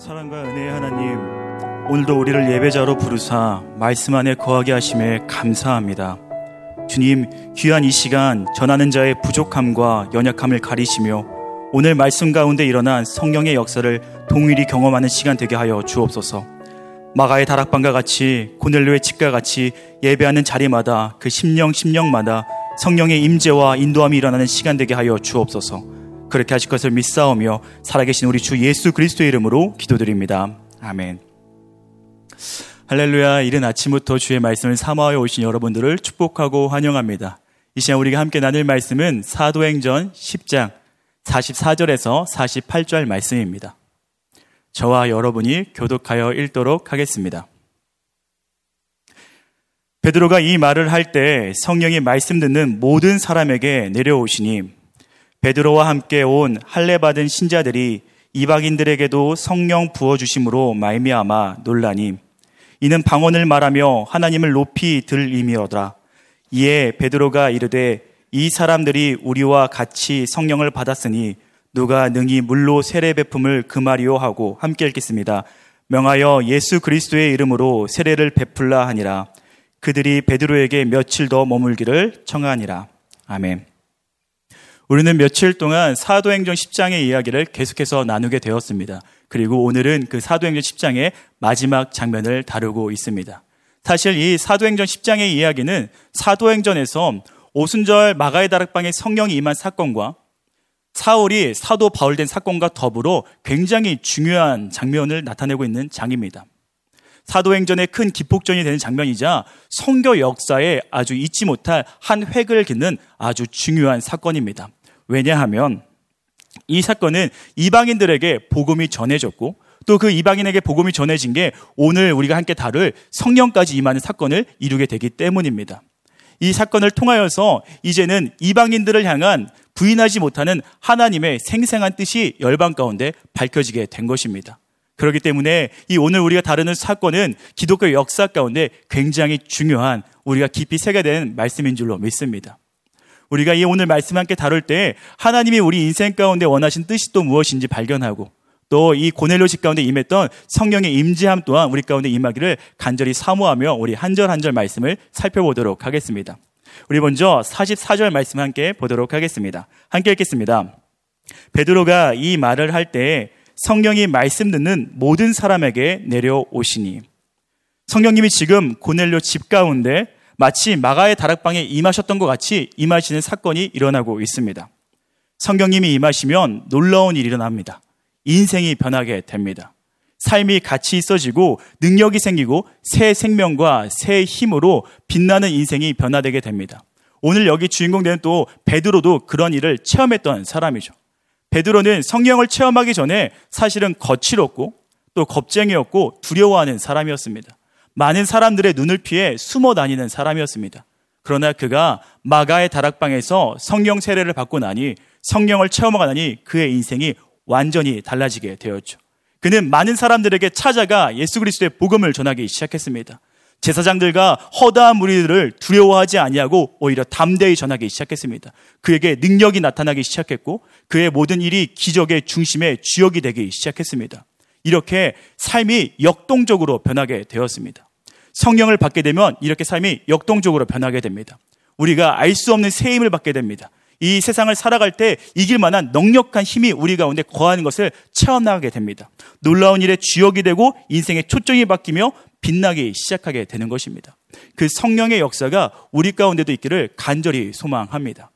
사랑과 은혜의 하나님, 오늘도 우리를 예배자로 부르사 말씀 안에 거하게 하심에 감사합니다. 주님, 귀한 이 시간 전하는 자의 부족함과 연약함을 가리시며 오늘 말씀 가운데 일어난 성령의 역사를 동일히 경험하는 시간 되게 하여 주옵소서. 마가의 다락방과 같이 고넬료의 집과 같이 예배하는 자리마다 그 심령 심령마다 성령의 임재와 인도함이 일어나는 시간 되게 하여 주옵소서. 그렇게 하실 것을 믿사오며 살아계신 우리 주 예수 그리스도의 이름으로 기도드립니다. 아멘. 할렐루야. 이른 아침부터 주의 말씀을 사모하여 오신 여러분들을 축복하고 환영합니다. 이 시간 우리가 함께 나눌 말씀은 사도행전 10장 44절에서 48절 말씀입니다. 저와 여러분이 교독하여 읽도록 하겠습니다. 베드로가 이 말을 할 때 성령이 말씀 듣는 모든 사람에게 내려오시니 베드로와 함께 온 할례 받은 신자들이 이방인들에게도 성령 부어 주심으로 말미암아 논라니 이는 방언을 말하며 하나님을 높이 들임이로라 이에 베드로가 이르되 이 사람들이 우리와 같이 성령을 받았으니 누가 능히 물로 세례 베품을 금하리오 하고 함께 읽겠습니다. 명하여 예수 그리스도의 이름으로 세례를 베풀라 하니라. 그들이 베드로에게 며칠 더 머물기를 청하니라. 아멘. 우리는 며칠 동안 사도행전 10장의 이야기를 계속해서 나누게 되었습니다. 그리고 오늘은 그 사도행전 10장의 마지막 장면을 다루고 있습니다. 사실 이 사도행전 10장의 이야기는 사도행전에서 오순절 마가의 다락방에 성령이 임한 사건과 사울이 사도 바울된 사건과 더불어 굉장히 중요한 장면을 나타내고 있는 장입니다. 사도행전의 큰 기폭전이 되는 장면이자 성교 역사에 아주 잊지 못할 한 획을 긋는 아주 중요한 사건입니다. 왜냐하면 이 사건은 이방인들에게 복음이 전해졌고 또 그 이방인에게 복음이 전해진 게 오늘 우리가 함께 다룰 성령까지 임하는 사건을 이루게 되기 때문입니다. 이 사건을 통하여서 이제는 이방인들을 향한 부인하지 못하는 하나님의 생생한 뜻이 열방 가운데 밝혀지게 된 것입니다. 그렇기 때문에 이 오늘 우리가 다루는 사건은 기독교 역사 가운데 굉장히 중요한 우리가 깊이 새게 된 말씀인 줄로 믿습니다. 우리가 이 오늘 말씀 함께 다룰 때 하나님이 우리 인생 가운데 원하신 뜻이 또 무엇인지 발견하고 또 이 고넬료 집 가운데 임했던 성령의 임재함 또한 우리 가운데 임하기를 간절히 사모하며 우리 한절 한절 말씀을 살펴보도록 하겠습니다. 우리 먼저 44절 말씀 함께 보도록 하겠습니다. 함께 읽겠습니다. 베드로가 이 말을 할 때 성령이 말씀 듣는 모든 사람에게 내려오시니 성령님이 지금 고넬료 집 가운데 마치 마가의 다락방에 임하셨던 것 같이 임하시는 사건이 일어나고 있습니다. 성경님이 임하시면 놀라운 일이 일어납니다. 인생이 변하게 됩니다. 삶이 같이 있어지고 능력이 생기고 새 생명과 새 힘으로 빛나는 인생이 변화되게 됩니다. 오늘 여기 주인공 되는 또 베드로도 그런 일을 체험했던 사람이죠. 베드로는 성령을 체험하기 전에 사실은 거칠었고 또 겁쟁이였고 두려워하는 사람이었습니다. 많은 사람들의 눈을 피해 숨어 다니는 사람이었습니다. 그러나 그가 마가의 다락방에서 성령 세례를 받고 나니 성령을 체험하고 나니 그의 인생이 완전히 달라지게 되었죠. 그는 많은 사람들에게 찾아가 예수 그리스도의 복음을 전하기 시작했습니다. 제사장들과 허다한 무리들을 두려워하지 아니하고 오히려 담대히 전하기 시작했습니다. 그에게 능력이 나타나기 시작했고 그의 모든 일이 기적의 중심의 주역이 되기 시작했습니다. 이렇게 삶이 역동적으로 변하게 되었습니다. 성령을 받게 되면 이렇게 삶이 역동적으로 변하게 됩니다. 우리가 알 수 없는 새 힘을 받게 됩니다. 이 세상을 살아갈 때 이길 만한 넉넉한 힘이 우리 가운데 거하는 것을 체험하게 됩니다. 놀라운 일의 주역이 되고 인생의 초점이 바뀌며 빛나기 시작하게 되는 것입니다. 그 성령의 역사가 우리 가운데도 있기를 간절히 소망합니다.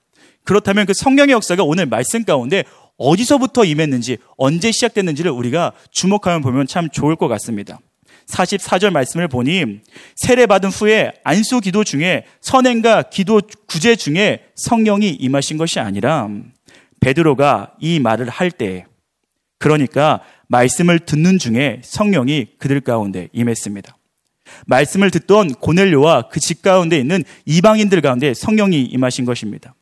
그렇다면 그 성령의 역사가 오늘 말씀 가운데 어디서부터 임했는지 언제 시작됐는지를 우리가 주목하면 보면 참 좋을 것 같습니다. 44절 말씀을 보니 세례 받은 후에 안수 기도 중에 선행과 기도 구제 중에 성령이 임하신 것이 아니라 베드로가 이 말을 할 때 그러니까 말씀을 듣는 중에 성령이 그들 가운데 임했습니다. 말씀을 듣던 고넬료와 그 집 가운데 있는 이방인들 가운데 성령이 임하신 것입니다.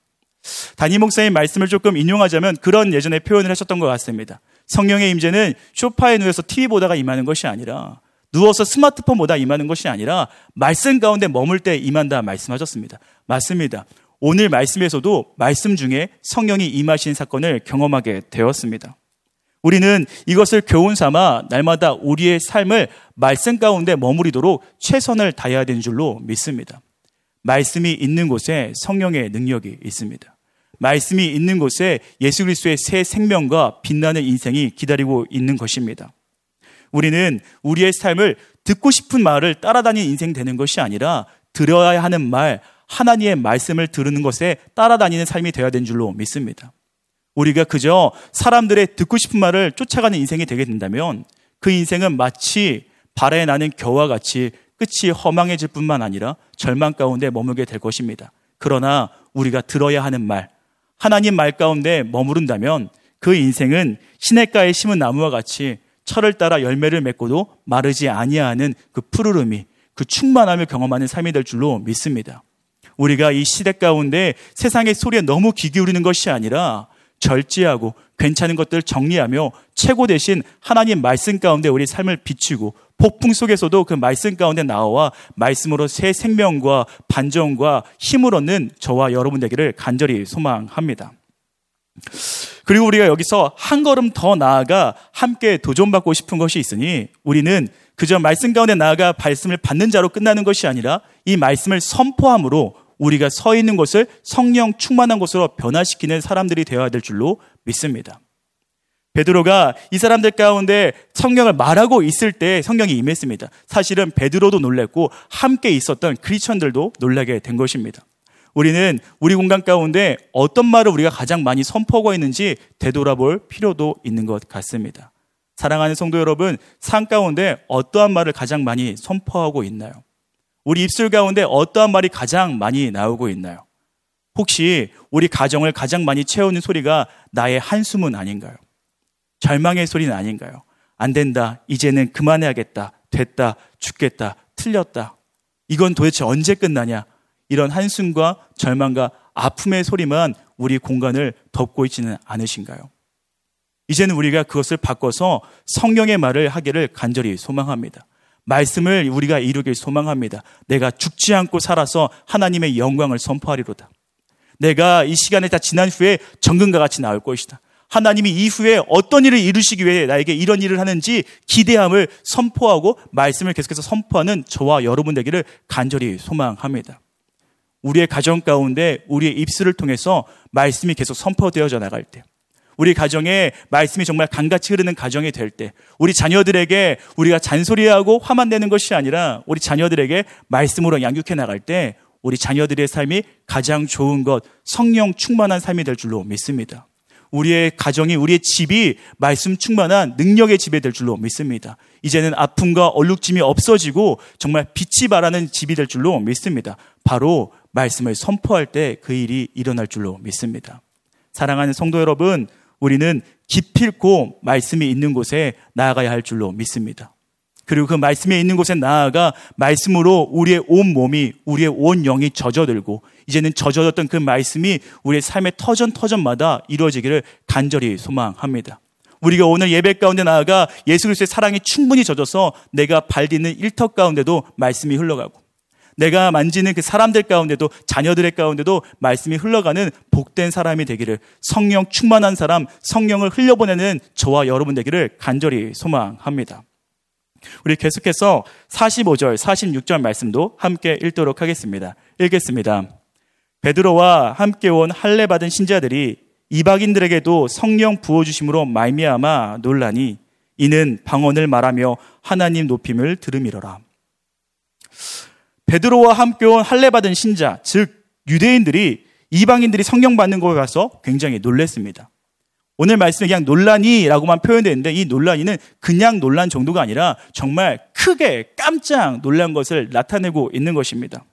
단임 목사의 말씀을 조금 인용하자면 그런 예전에 표현을 하셨던 것 같습니다. 성령의 임재는 쇼파에 누워서 TV 보다가 임하는 것이 아니라 누워서 스마트폰 보다 임하는 것이 아니라 말씀 가운데 머물 때 임한다 말씀하셨습니다. 맞습니다. 오늘 말씀에서도 말씀 중에 성령이 임하신 사건을 경험하게 되었습니다. 우리는 이것을 교훈 삼아 날마다 우리의 삶을 말씀 가운데 머무리도록 최선을 다해야 되는 줄로 믿습니다. 말씀이 있는 곳에 성령의 능력이 있습니다. 말씀이 있는 곳에 예수 그리스도의 새 생명과 빛나는 인생이 기다리고 있는 것입니다. 우리는 우리의 삶을 듣고 싶은 말을 따라다니는 인생 되는 것이 아니라 들어야 하는 말, 하나님의 말씀을 들으는 것에 따라다니는 삶이 되어야 되는 줄로 믿습니다. 우리가 그저 사람들의 듣고 싶은 말을 쫓아가는 인생이 되게 된다면 그 인생은 마치 발에 나는 겨와 같이 끝이 허망해질 뿐만 아니라 절망 가운데 머물게 될 것입니다. 그러나 우리가 들어야 하는 말, 하나님 말 가운데 머무른다면 그 인생은 시냇가에 심은 나무와 같이 철을 따라 열매를 맺고도 마르지 아니하는 그 푸르름이 그 충만함을 경험하는 삶이 될 줄로 믿습니다. 우리가 이 시대 가운데 세상의 소리에 너무 귀 기울이는 것이 아니라 절제하고 괜찮은 것들을 정리하며 최고 대신 하나님 말씀 가운데 우리 삶을 비추고 폭풍 속에서도 그 말씀 가운데 나와 말씀으로 새 생명과 반전과 힘을 얻는 저와 여러분 되기를 간절히 소망합니다. 그리고 우리가 여기서 한 걸음 더 나아가 함께 도전받고 싶은 것이 있으니 우리는 그저 말씀 가운데 나아가 말씀을 받는 자로 끝나는 것이 아니라 이 말씀을 선포함으로 우리가 서 있는 곳을 성령 충만한 곳으로 변화시키는 사람들이 되어야 될 줄로 믿습니다. 베드로가 이 사람들 가운데 성령을 말하고 있을 때 성령이 임했습니다. 사실은 베드로도 놀랬고 함께 있었던 크리스천들도 놀라게 된 것입니다. 우리는 우리 공간 가운데 어떤 말을 우리가 가장 많이 선포하고 있는지 되돌아볼 필요도 있는 것 같습니다. 사랑하는 성도 여러분, 삶 가운데 어떠한 말을 가장 많이 선포하고 있나요? 우리 입술 가운데 어떠한 말이 가장 많이 나오고 있나요? 혹시 우리 가정을 가장 많이 채우는 소리가 나의 한숨은 아닌가요? 절망의 소리는 아닌가요? 안 된다. 이제는 그만해야겠다. 됐다. 죽겠다. 틀렸다. 이건 도대체 언제 끝나냐? 이런 한숨과 절망과 아픔의 소리만 우리 공간을 덮고 있지는 않으신가요? 이제는 우리가 그것을 바꿔서 성령의 말을 하기를 간절히 소망합니다. 말씀을 우리가 이루길 소망합니다. 내가 죽지 않고 살아서 하나님의 영광을 선포하리로다. 내가 이 시간에 다 지난 후에 정금과 같이 나올 것이다. 하나님이 이후에 어떤 일을 이루시기 위해 나에게 이런 일을 하는지 기대함을 선포하고 말씀을 계속해서 선포하는 저와 여러분 되기를 간절히 소망합니다. 우리의 가정 가운데 우리의 입술을 통해서 말씀이 계속 선포되어져 나갈 때 우리 가정에 말씀이 정말 강같이 흐르는 가정이 될 때, 우리 자녀들에게 우리가 잔소리하고 화만 내는 것이 아니라 우리 자녀들에게 말씀으로 양육해 나갈 때, 우리 자녀들의 삶이 가장 좋은 것, 성령 충만한 삶이 될 줄로 믿습니다. 우리의 가정이, 우리의 집이 말씀 충만한 능력의 집이 될 줄로 믿습니다. 이제는 아픔과 얼룩짐이 없어지고 정말 빛이 바라는 집이 될 줄로 믿습니다. 바로 말씀을 선포할 때 그 일이 일어날 줄로 믿습니다. 사랑하는 성도 여러분, 우리는 기필코 말씀이 있는 곳에 나아가야 할 줄로 믿습니다. 그리고 그 말씀이 있는 곳에 나아가 말씀으로 우리의 온 몸이 우리의 온 영이 젖어들고 이제는 젖어졌던 그 말씀이 우리의 삶의 터전 터전마다 이루어지기를 간절히 소망합니다. 우리가 오늘 예배 가운데 나아가 예수 그리스도의 사랑이 충분히 젖어서 내가 발 디는 일터 가운데도 말씀이 흘러가고 내가 만지는 그 사람들 가운데도 자녀들의 가운데도 말씀이 흘러가는 복된 사람이 되기를 성령 충만한 사람, 성령을 흘려보내는 저와 여러분 되기를 간절히 소망합니다. 우리 계속해서 45절, 46절 말씀도 함께 읽도록 하겠습니다. 읽겠습니다. 베드로와 함께 온 할례 받은 신자들이 이방인들에게도 성령 부어 주심으로 말미암아 논란이 이는 방언을 말하며 하나님 높임을 들음이러라. 베드로와 함께 온 할례 받은 신자, 즉 유대인들이 이방인들이 성령 받는 거에 가서 굉장히 놀랬습니다. 오늘 말씀에 그냥 논란이라고만 표현되는데 이 논란이는 그냥 논란 정도가 아니라 정말 크게 깜짝 놀란 것을 나타내고 있는 것입니다.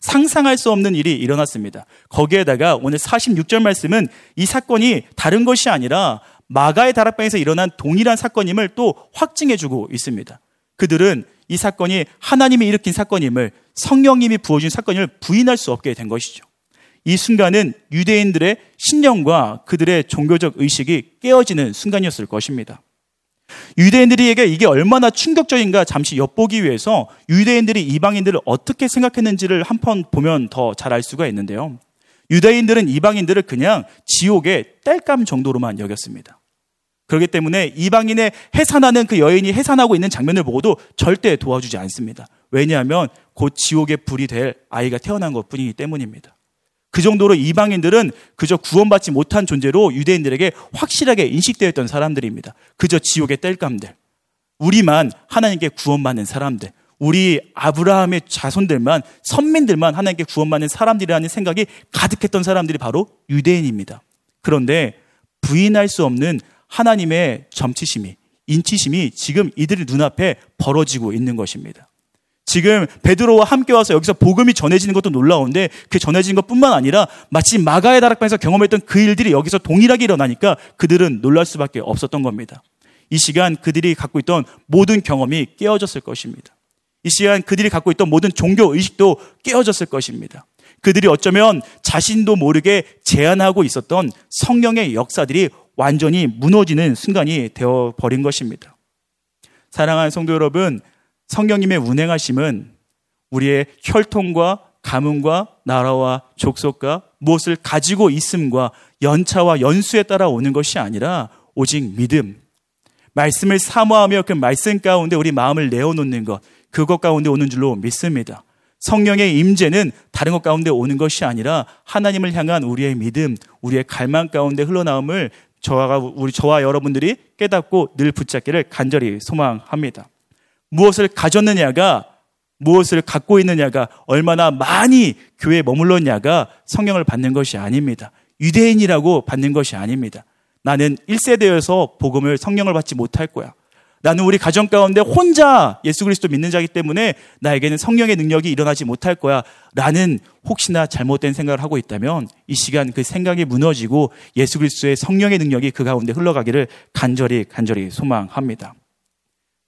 상상할 수 없는 일이 일어났습니다. 거기에다가 오늘 46절 말씀은 이 사건이 다른 것이 아니라 마가의 다락방에서 일어난 동일한 사건임을 또 확증해주고 있습니다. 그들은 이 사건이 하나님이 일으킨 사건임을 성령님이 부어준 사건임을 부인할 수 없게 된 것이죠. 이 순간은 유대인들의 신념과 그들의 종교적 의식이 깨어지는 순간이었을 것입니다. 유대인들에게 이게 얼마나 충격적인가 잠시 엿보기 위해서 유대인들이 이방인들을 어떻게 생각했는지를 한 번 보면 더 잘 알 수가 있는데요. 유대인들은 이방인들을 그냥 지옥의 땔감 정도로만 여겼습니다. 그렇기 때문에 이방인의 해산하는 그 여인이 해산하고 있는 장면을 보고도 절대 도와주지 않습니다. 왜냐하면 곧 지옥의 불이 될 아이가 태어난 것 뿐이기 때문입니다. 그 정도로 이방인들은 그저 구원받지 못한 존재로 유대인들에게 확실하게 인식되어 있던 사람들입니다. 그저 지옥의 땔감들. 우리만 하나님께 구원받는 사람들. 우리 아브라함의 자손들만, 선민들만 하나님께 구원받는 사람들이라는 생각이 가득했던 사람들이 바로 유대인입니다. 그런데 부인할 수 없는 하나님의 점치심이, 인치심이 지금 이들의 눈앞에 벌어지고 있는 것입니다. 지금 베드로와 함께 와서 여기서 복음이 전해지는 것도 놀라운데 그 전해진 것뿐만 아니라 마치 마가의 다락방에서 경험했던 그 일들이 여기서 동일하게 일어나니까 그들은 놀랄 수밖에 없었던 겁니다. 이 시간 그들이 갖고 있던 모든 경험이 깨어졌을 것입니다. 이 시간 그들이 갖고 있던 모든 종교 의식도 깨어졌을 것입니다. 그들이 어쩌면 자신도 모르게 제한하고 있었던 성령의 역사들이 완전히 무너지는 순간이 되어 버린 것입니다. 사랑하는 성도 여러분, 성령님의 운행하심은 우리의 혈통과 가문과 나라와 족속과 무엇을 가지고 있음과 연차와 연수에 따라 오는 것이 아니라 오직 믿음, 말씀을 사모하며 그 말씀 가운데 우리 마음을 내어놓는 것, 그것 가운데 오는 줄로 믿습니다. 성령의 임재는 다른 것 가운데 오는 것이 아니라 하나님을 향한 우리의 믿음, 우리의 갈망 가운데 흘러나옴을 저와 우리 저와 여러분들이 깨닫고 늘 붙잡기를 간절히 소망합니다. 무엇을 가졌느냐가 무엇을 갖고 있느냐가 얼마나 많이 교회에 머물렀냐가 성령을 받는 것이 아닙니다. 유대인이라고 받는 것이 아닙니다. 나는 1세대여서 복음을 성령을 받지 못할 거야. 나는 우리 가정 가운데 혼자 예수 그리스도 믿는 자이기 때문에 나에게는 성령의 능력이 일어나지 못할 거야. 라는 혹시나 잘못된 생각을 하고 있다면 이 시간 그 생각이 무너지고 예수 그리스도의 성령의 능력이 그 가운데 흘러가기를 간절히 간절히 소망합니다.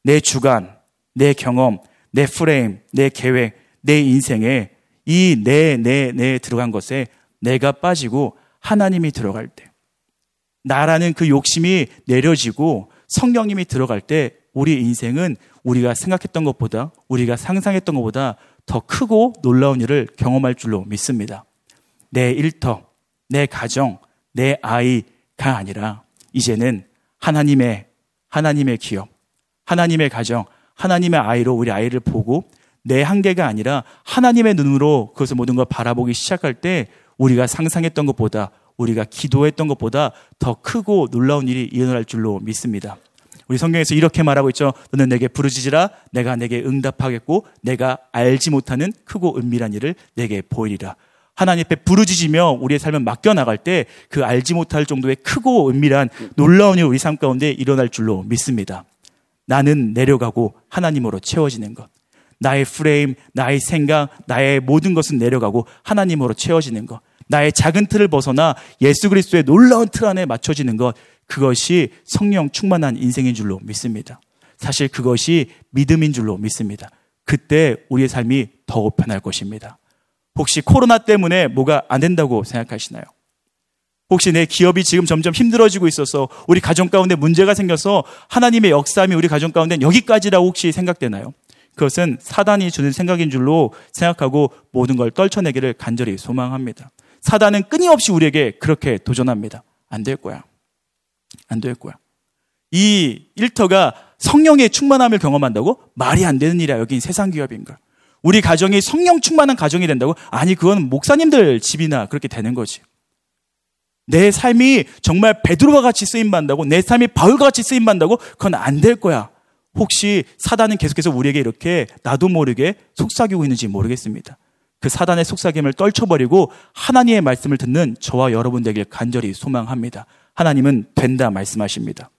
내 주관, 내 경험, 내 프레임, 내 계획, 내 인생에 이 내, 내, 내 들어간 것에 내가 빠지고 하나님이 들어갈 때 나라는 그 욕심이 내려지고 성령님이 들어갈 때 우리 인생은 우리가 생각했던 것보다 우리가 상상했던 것보다 더 크고 놀라운 일을 경험할 줄로 믿습니다. 내 일터, 내 가정, 내 아이가 아니라 이제는 하나님의 하나님의 기업, 하나님의 가정, 하나님의 아이로 우리 아이를 보고 내 한계가 아니라 하나님의 눈으로 그것을 모든 걸 바라보기 시작할 때 우리가 상상했던 것보다 우리가 기도했던 것보다 더 크고 놀라운 일이 일어날 줄로 믿습니다. 우리 성경에서 이렇게 말하고 있죠. 너는 내게 부르짖으라 내가 내게 응답하겠고 내가 알지 못하는 크고 은밀한 일을 내게 보이리라. 하나님 앞에 부르짖으며 우리의 삶을 맡겨 나갈 때 그 알지 못할 정도의 크고 은밀한 놀라운 일 우리 삶 가운데 일어날 줄로 믿습니다. 나는 내려가고 하나님으로 채워지는 것. 나의 프레임, 나의 생각, 나의 모든 것은 내려가고 하나님으로 채워지는 것. 나의 작은 틀을 벗어나 예수 그리스도의 놀라운 틀 안에 맞춰지는 것, 그것이 성령 충만한 인생인 줄로 믿습니다. 사실 그것이 믿음인 줄로 믿습니다. 그때 우리의 삶이 더욱 편할 것입니다. 혹시 코로나 때문에 뭐가 안 된다고 생각하시나요? 혹시 내 기업이 지금 점점 힘들어지고 있어서 우리 가정 가운데 문제가 생겨서 하나님의 역사함이 우리 가정 가운데 여기까지라고 혹시 생각되나요? 그것은 사단이 주는 생각인 줄로 생각하고 모든 걸 떨쳐내기를 간절히 소망합니다. 사단은 끊임없이 우리에게 그렇게 도전합니다. 안 될 거야. 안 될 거야. 이 일터가 성령의 충만함을 경험한다고 말이 안 되는 일이야. 여긴 세상 기업인가. 우리 가정이 성령 충만한 가정이 된다고? 아니, 그건 목사님들 집이나 그렇게 되는 거지. 내 삶이 정말 베드로와 같이 쓰임 받는다고, 내 삶이 바울과 같이 쓰임 받는다고? 그건 안 될 거야. 혹시 사단은 계속해서 우리에게 이렇게 나도 모르게 속삭이고 있는지 모르겠습니다. 그 사단의 속삭임을 떨쳐버리고 하나님의 말씀을 듣는 저와 여러분 되길 간절히 소망합니다. 하나님은 된다 말씀하십니다.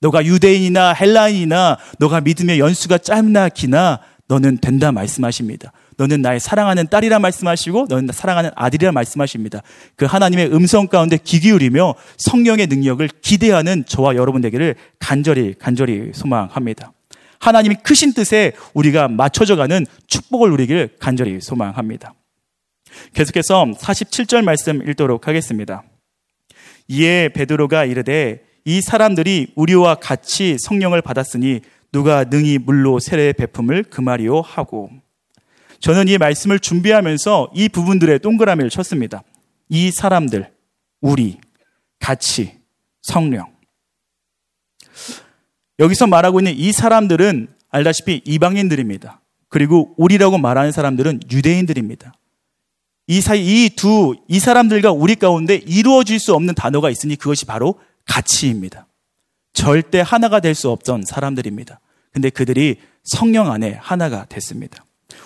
너가 유대인이나 헬라인이나 너가 믿음의 연수가 짧나 기나 너는 된다 말씀하십니다. 너는 나의 사랑하는 딸이라 말씀하시고 너는 사랑하는 아들이라 말씀하십니다. 그 하나님의 음성 가운데 귀 기울이며 성령의 능력을 기대하는 저와 여러분 되기를 간절히 간절히 소망합니다. 하나님이 크신 뜻에 우리가 맞춰져 가는 축복을 누리길 간절히 소망합니다. 계속해서 47절 말씀 읽도록 하겠습니다. 이에 베드로가 이르되 이 사람들이 우리와 같이 성령을 받았으니 누가 능히 물로 세례 베품을 금하리요 하고 저는 이 말씀을 준비하면서 이 부분들의 동그라미를 쳤습니다. 이 사람들, 우리, 같이, 성령. 여기서 말하고 있는 이 사람들은 알다시피 이방인들입니다. 그리고 우리라고 말하는 사람들은 유대인들입니다. 이 사이, 이 두, 이 사람들과 우리 가운데 이루어질 수 없는 단어가 있으니 그것이 바로 가치입니다. 절대 하나가 될 수 없던 사람들입니다. 근데 그들이 성령 안에 하나가 됐습니다.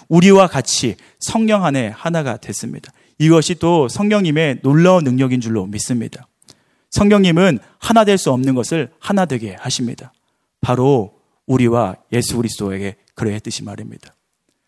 우리와 같이 성령 안에 하나가 됐습니다. 이것이 또 성령님의 놀라운 능력인 줄로 믿습니다. 성령님은 하나 될 수 없는 것을 하나 되게 하십니다. 바로 우리와 예수 그리스도에게 그러했듯이 말입니다.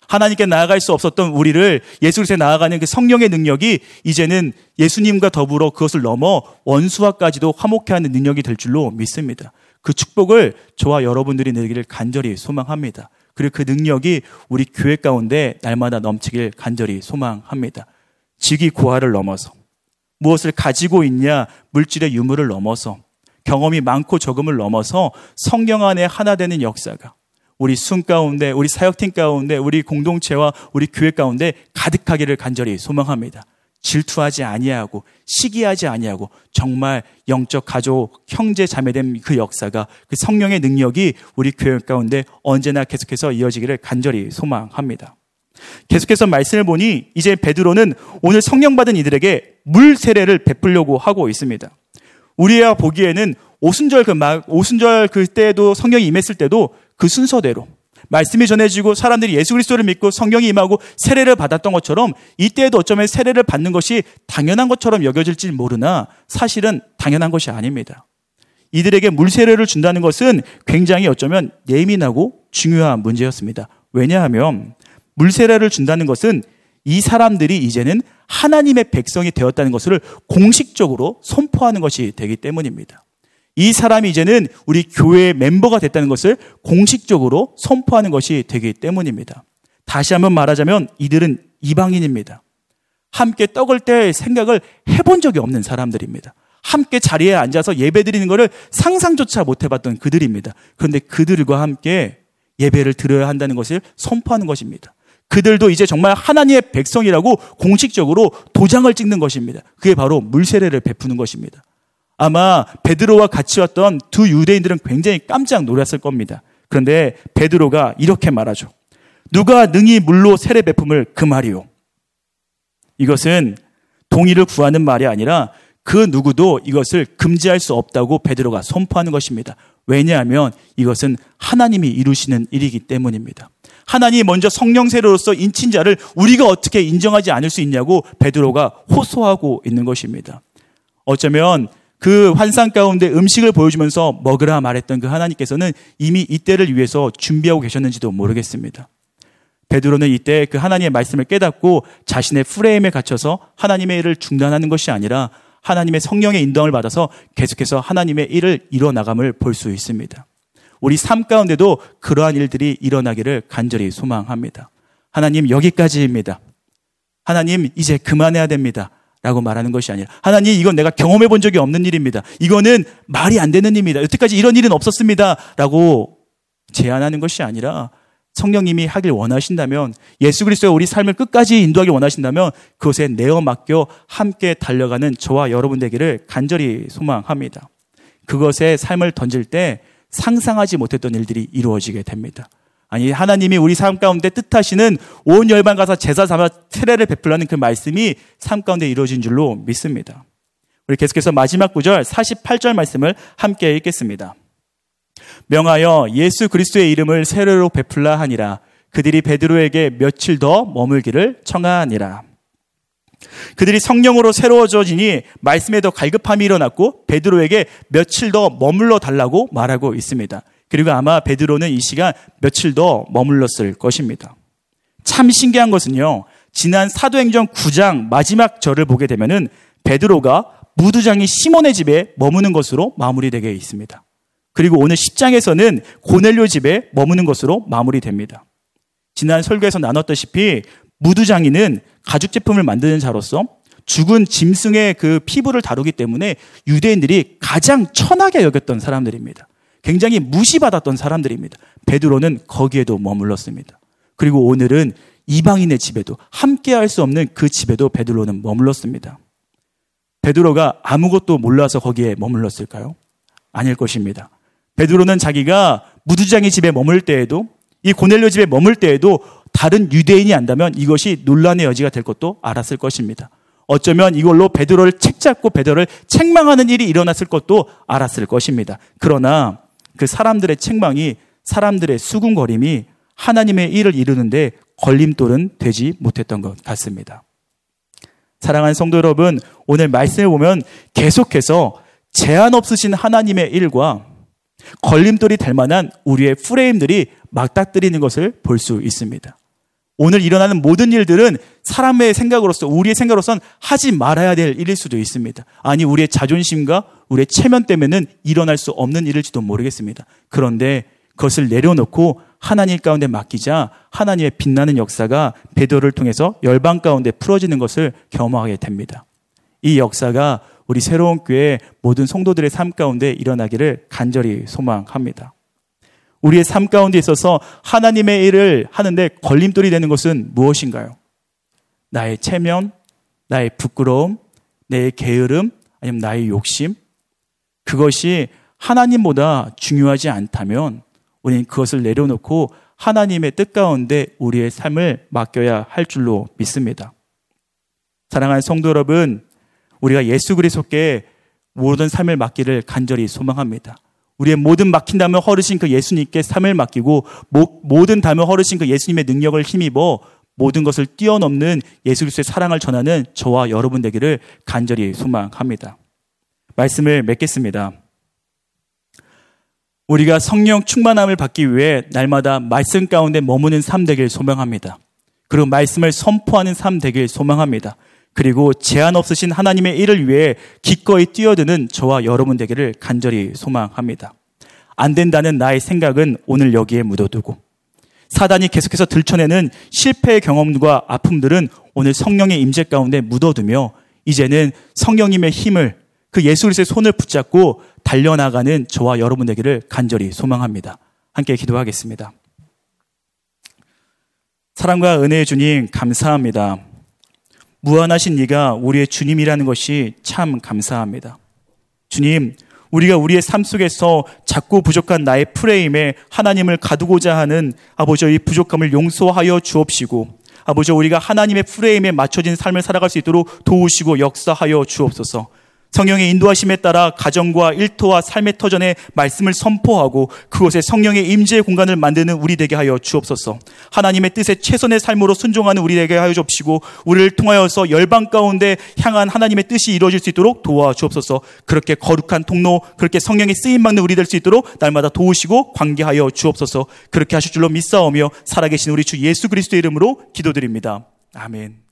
하나님께 나아갈 수 없었던 우리를 예수 그리스도에 나아가는 그 성령의 능력이 이제는 예수님과 더불어 그것을 넘어 원수와까지도 화목해 하는 능력이 될 줄로 믿습니다. 그 축복을 저와 여러분들이 누리기를 간절히 소망합니다. 그리고 그 능력이 우리 교회 가운데 날마다 넘치길 간절히 소망합니다. 직위 고하를 넘어서 무엇을 가지고 있냐 물질의 유무를 넘어서 경험이 많고 적음을 넘어서 성경 안에 하나 되는 역사가 우리 순 가운데, 우리 사역팀 가운데, 우리 공동체와 우리 교회 가운데 가득하기를 간절히 소망합니다. 질투하지 아니하고 시기하지 아니하고 정말 영적 가족 형제 자매된 그 역사가 그 성령의 능력이 우리 교회 가운데 언제나 계속해서 이어지기를 간절히 소망합니다. 계속해서 말씀을 보니 이제 베드로는 오늘 성령 받은 이들에게 물 세례를 베풀려고 하고 있습니다. 우리가 보기에는 오순절 그 막, 오순절 그때도 성령이 임했을 때도 그 순서대로 말씀이 전해지고 사람들이 예수 그리스도를 믿고 성령이 임하고 세례를 받았던 것처럼 이때에도 어쩌면 세례를 받는 것이 당연한 것처럼 여겨질지 모르나 사실은 당연한 것이 아닙니다. 이들에게 물 세례를 준다는 것은 굉장히 어쩌면 예민하고 중요한 문제였습니다. 왜냐하면 물 세례를 준다는 것은 이 사람들이 이제는 하나님의 백성이 되었다는 것을 공식적으로 선포하는 것이 되기 때문입니다. 이 사람이 이제는 우리 교회의 멤버가 됐다는 것을 공식적으로 선포하는 것이 되기 때문입니다. 다시 한번 말하자면 이들은 이방인입니다. 함께 떡을 뗄 생각을 해본 적이 없는 사람들입니다. 함께 자리에 앉아서 예배 드리는 것을 상상조차 못 해봤던 그들입니다. 그런데 그들과 함께 예배를 드려야 한다는 것을 선포하는 것입니다. 그들도 이제 정말 하나님의 백성이라고 공식적으로 도장을 찍는 것입니다. 그게 바로 물세례를 베푸는 것입니다. 아마 베드로와 같이 왔던 두 유대인들은 굉장히 깜짝 놀랐을 겁니다. 그런데 베드로가 이렇게 말하죠. 누가 능히 물로 세례 베품을 그 말이요. 이것은 동의를 구하는 말이 아니라 그 누구도 이것을 금지할 수 없다고 베드로가 선포하는 것입니다. 왜냐하면 이것은 하나님이 이루시는 일이기 때문입니다. 하나님이 먼저 성령 세례로서 인친 자를 우리가 어떻게 인정하지 않을 수 있냐고 베드로가 호소하고 있는 것입니다. 어쩌면 그 환상 가운데 음식을 보여주면서 먹으라 말했던 그 하나님께서는 이미 이때를 위해서 준비하고 계셨는지도 모르겠습니다. 베드로는 이때 그 하나님의 말씀을 깨닫고 자신의 프레임에 갇혀서 하나님의 일을 중단하는 것이 아니라 하나님의 성령의 인도함을 받아서 계속해서 하나님의 일을 이뤄나감을 볼 수 있습니다. 우리 삶 가운데도 그러한 일들이 일어나기를 간절히 소망합니다. 하나님 여기까지입니다. 하나님 이제 그만해야 됩니다. 라고 말하는 것이 아니라 하나님 이건 내가 경험해 본 적이 없는 일입니다. 이거는 말이 안 되는 일입니다. 여태까지 이런 일은 없었습니다. 라고 제안하는 것이 아니라 성령님이 하길 원하신다면 예수 그리스도의 우리 삶을 끝까지 인도하길 원하신다면 그것에 내어 맡겨 함께 달려가는 저와 여러분 되기를 간절히 소망합니다. 그것에 삶을 던질 때 상상하지 못했던 일들이 이루어지게 됩니다. 아니 하나님이 우리 삶 가운데 뜻하시는 온 열방 가서 제사 삼아 세례를 베풀라는 그 말씀이 삶 가운데 이루어진 줄로 믿습니다. 우리 계속해서 마지막 구절 48절 말씀을 함께 읽겠습니다. 명하여 예수 그리스도의 이름을 세례로 베풀라 하니라 그들이 베드로에게 며칠 더 머물기를 청하니라. 그들이 성령으로 새로워져지니 말씀에 더 갈급함이 일어났고 베드로에게 며칠 더 머물러 달라고 말하고 있습니다. 그리고 아마 베드로는 이 시간 며칠 더 머물렀을 것입니다. 참 신기한 것은요. 지난 사도행전 9장 마지막 절을 보게 되면은 베드로가 무두장이 시몬의 집에 머무는 것으로 마무리되게 있습니다. 그리고 오늘 10장에서는 고넬료 집에 머무는 것으로 마무리됩니다. 지난 설교에서 나눴다시피 무두장이는 가죽 제품을 만드는 자로서 죽은 짐승의 그 피부를 다루기 때문에 유대인들이 가장 천하게 여겼던 사람들입니다. 굉장히 무시받았던 사람들입니다. 베드로는 거기에도 머물렀습니다. 그리고 오늘은 이방인의 집에도 함께 할 수 없는 그 집에도 베드로는 머물렀습니다. 베드로가 아무것도 몰라서 거기에 머물렀을까요? 아닐 것입니다. 베드로는 자기가 무두장의 집에 머물 때에도 이 고넬료 집에 머물 때에도 다른 유대인이 안다면 이것이 논란의 여지가 될 것도 알았을 것입니다. 어쩌면 이걸로 베드로를 책잡고 베드로를 책망하는 일이 일어났을 것도 알았을 것입니다. 그러나 그 사람들의 책망이 사람들의 수군거림이 하나님의 일을 이루는데 걸림돌은 되지 못했던 것 같습니다. 사랑하는 성도 여러분, 오늘 말씀을 보면 계속해서 제한 없으신 하나님의 일과 걸림돌이 될 만한 우리의 프레임들이 막닥뜨리는 것을 볼 수 있습니다. 오늘 일어나는 모든 일들은 사람의 생각으로서, 우리의 생각으로선 하지 말아야 될 일일 수도 있습니다. 아니, 우리의 자존심과 우리의 체면 때문에는 일어날 수 없는 일일지도 모르겠습니다. 그런데 그것을 내려놓고 하나님 가운데 맡기자 하나님의 빛나는 역사가 베드로를 통해서 열방 가운데 풀어지는 것을 경험하게 됩니다. 이 역사가 우리 새로운 교회 모든 성도들의 삶 가운데 일어나기를 간절히 소망합니다. 우리의 삶 가운데 있어서 하나님의 일을 하는데 걸림돌이 되는 것은 무엇인가요? 나의 체면, 나의 부끄러움, 내 게으름, 아니면 나의 욕심? 그것이 하나님보다 중요하지 않다면 우리는 그것을 내려놓고 하나님의 뜻 가운데 우리의 삶을 맡겨야 할 줄로 믿습니다. 사랑하는 성도 여러분, 우리가 예수 그리스도께 모든 삶을 맡기를 간절히 소망합니다. 우리의 모든 맡긴다면 허르신 그 예수님께 삶을 맡기고 모든 다면 허르신 그 예수님의 능력을 힘입어 모든 것을 뛰어넘는 예수 그리스도의 사랑을 전하는 저와 여러분 되기를 간절히 소망합니다. 말씀을 맺겠습니다. 우리가 성령 충만함을 받기 위해 날마다 말씀 가운데 머무는 삶 되길 소망합니다. 그리고 말씀을 선포하는 삶 되길 소망합니다. 그리고 제한 없으신 하나님의 일을 위해 기꺼이 뛰어드는 저와 여러분 되기를 간절히 소망합니다. 안 된다는 나의 생각은 오늘 여기에 묻어두고 사단이 계속해서 들춰내는 실패의 경험과 아픔들은 오늘 성령의 임재 가운데 묻어두며 이제는 성령님의 힘을 그 예수 그리스도의 손을 붙잡고 달려나가는 저와 여러분 되기를 간절히 소망합니다. 함께 기도하겠습니다. 사랑과 은혜의 주님 감사합니다. 무한하신 네가 우리의 주님이라는 것이 참 감사합니다. 주님, 우리가 우리의 삶 속에서 작고 부족한 나의 프레임에 하나님을 가두고자 하는 아버지의 부족함을 용서하여 주옵시고 아버지 우리가 하나님의 프레임에 맞춰진 삶을 살아갈 수 있도록 도우시고 역사하여 주옵소서. 성령의 인도하심에 따라 가정과 일터와 삶의 터전에 말씀을 선포하고 그곳에 성령의 임재의 공간을 만드는 우리 되게 하여 주옵소서. 하나님의 뜻에 최선의 삶으로 순종하는 우리 되게 하여 주옵시고 우리를 통하여서 열방 가운데 향한 하나님의 뜻이 이루어질 수 있도록 도와 주옵소서. 그렇게 거룩한 통로, 그렇게 성령의 쓰임 받는 우리 될 수 있도록 날마다 도우시고 관계하여 주옵소서. 그렇게 하실 줄로 믿사오며 살아계신 우리 주 예수 그리스도의 이름으로 기도드립니다. 아멘.